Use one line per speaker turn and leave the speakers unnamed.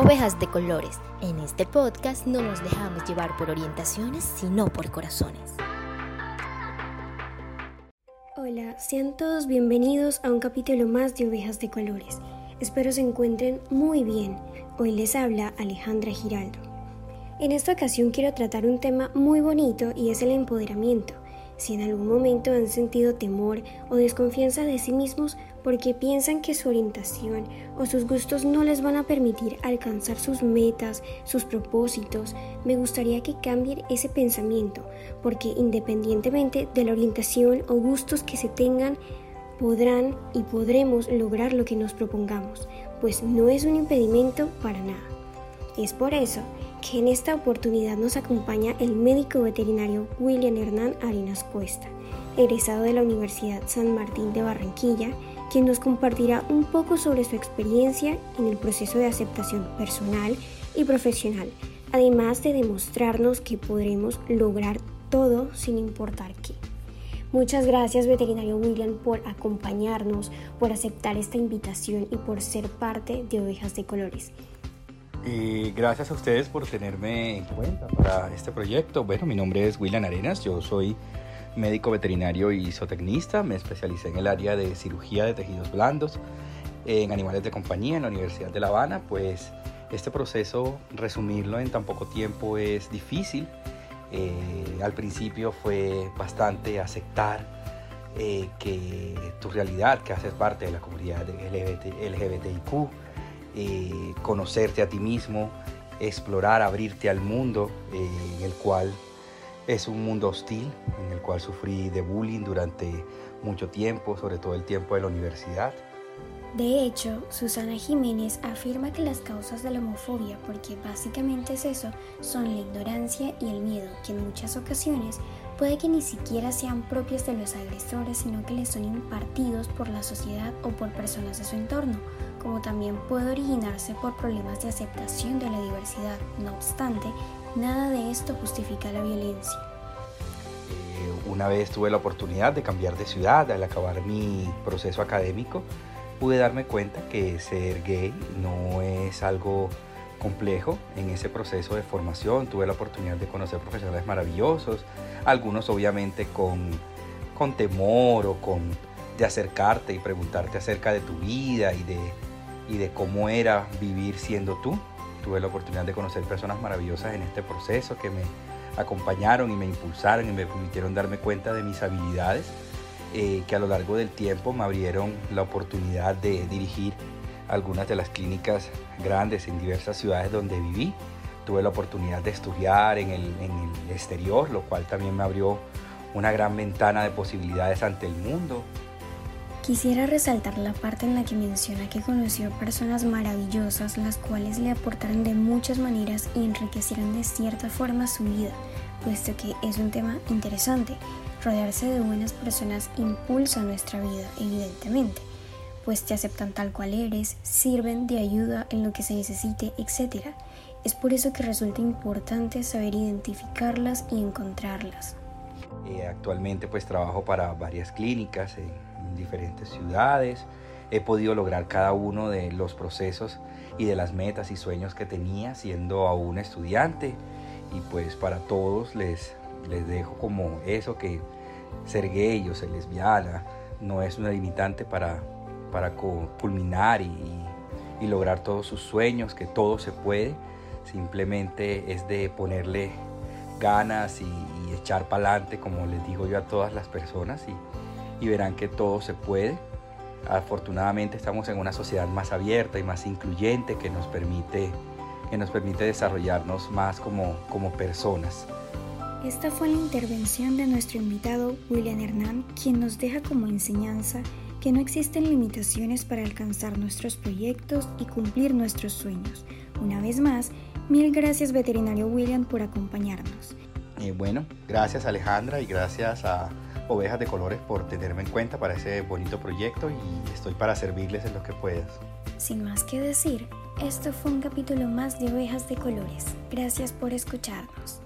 Ovejas de Colores. En este podcast no nos dejamos llevar por orientaciones, sino por corazones.
Hola, sean todos bienvenidos a un capítulo más de Ovejas de Colores. Espero se encuentren muy bien. Hoy les habla Alejandra Giraldo. En esta ocasión quiero tratar un tema muy bonito y es el empoderamiento. Si en algún momento han sentido temor o desconfianza de sí mismos porque piensan que su orientación o sus gustos no les van a permitir alcanzar sus metas, sus propósitos, me gustaría que cambien ese pensamiento, porque independientemente de la orientación o gustos que se tengan, podrán y podremos lograr lo que nos propongamos, pues no es un impedimento para nada. Es por eso que en esta oportunidad nos acompaña el médico veterinario William Hernán Arenas Cuesta, egresado de la Universidad San Martín de Barranquilla, quien nos compartirá un poco sobre su experiencia en el proceso de aceptación personal y profesional, además de demostrarnos que podremos lograr todo sin importar qué. Muchas gracias veterinario William por acompañarnos, por aceptar esta invitación y por ser parte de Ovejas de Colores.
Gracias a ustedes por tenerme en cuenta para este proyecto. Bueno, mi nombre es William Arenas, yo soy médico veterinario y zootecnista, me especialicé en el área de cirugía de tejidos blandos en animales de compañía en la Universidad de La Habana, pues este proceso, resumirlo en tan poco tiempo es difícil. Eh, al principio fue bastante aceptar eh, que tu realidad, que haces parte de la comunidad LGBT, LGBTIQ, eh, conocerte a ti mismo, explorar, abrirte al mundo en el cual es un mundo hostil en el cual sufrí de bullying durante mucho tiempo, sobre todo el tiempo de la universidad.
De hecho, Susana Jiménez afirma que las causas de la homofobia, porque básicamente es eso, son la ignorancia y el miedo, que en muchas ocasiones puede que ni siquiera sean propias de los agresores, sino que les son impartidos por la sociedad o por personas de su entorno, como también puede originarse por problemas de aceptación de la diversidad. No obstante, Nada de esto justifica la violencia.
Eh, una vez tuve la oportunidad de cambiar de ciudad al acabar mi proceso académico, pude darme cuenta que ser gay no es algo complejo en ese proceso de formación. Tuve la oportunidad de conocer profesionales maravillosos, algunos obviamente con, con temor o con de acercarte y preguntarte acerca de tu vida y de, y de cómo era vivir siendo tú tuve la oportunidad de conocer personas maravillosas en este proceso que me acompañaron y me impulsaron y me permitieron darme cuenta de mis habilidades, eh, que a lo largo del tiempo me abrieron la oportunidad de dirigir algunas de las clínicas grandes en diversas ciudades donde viví. Tuve la oportunidad de estudiar en el, en el exterior, lo cual también me abrió una gran ventana de posibilidades ante el mundo.
Quisiera resaltar la parte en la que menciona que conoció personas maravillosas las cuales le aportaron de muchas maneras y enriquecieron de cierta forma su vida, puesto que es un tema interesante. Rodearse de buenas personas impulsa nuestra vida, evidentemente, pues te aceptan tal cual eres, sirven de ayuda en lo que se necesite, etc. Es por eso que resulta importante saber identificarlas y encontrarlas.
Eh, actualmente pues trabajo para varias clínicas en diferentes ciudades. He podido lograr cada uno de los procesos y de las metas y sueños que tenía siendo aún estudiante. Y pues para todos les, les dejo como eso que ser gay o ser lesbiana no es una limitante para, para culminar y, lograr todos sus sueños, que todo se puede. Simplemente es de ponerle ganas y, echar para adelante, como les digo yo a todas las personas. Y, verán que todo se puede. Afortunadamente estamos en una sociedad más abierta y más incluyente que nos permite, que nos permite desarrollarnos más como personas.
Esta fue la intervención de nuestro invitado William Hernán, quien nos deja como enseñanza que no existen limitaciones para alcanzar nuestros proyectos y cumplir nuestros sueños. Una vez más, mil gracias veterinario William por acompañarnos.
Eh, bueno, gracias Alejandra y gracias a Ovejas de Colores por tenerme en cuenta para ese bonito proyecto y estoy para servirles en lo que puedas.
Sin más que decir, esto fue un capítulo más de Ovejas de Colores. Gracias por escucharnos.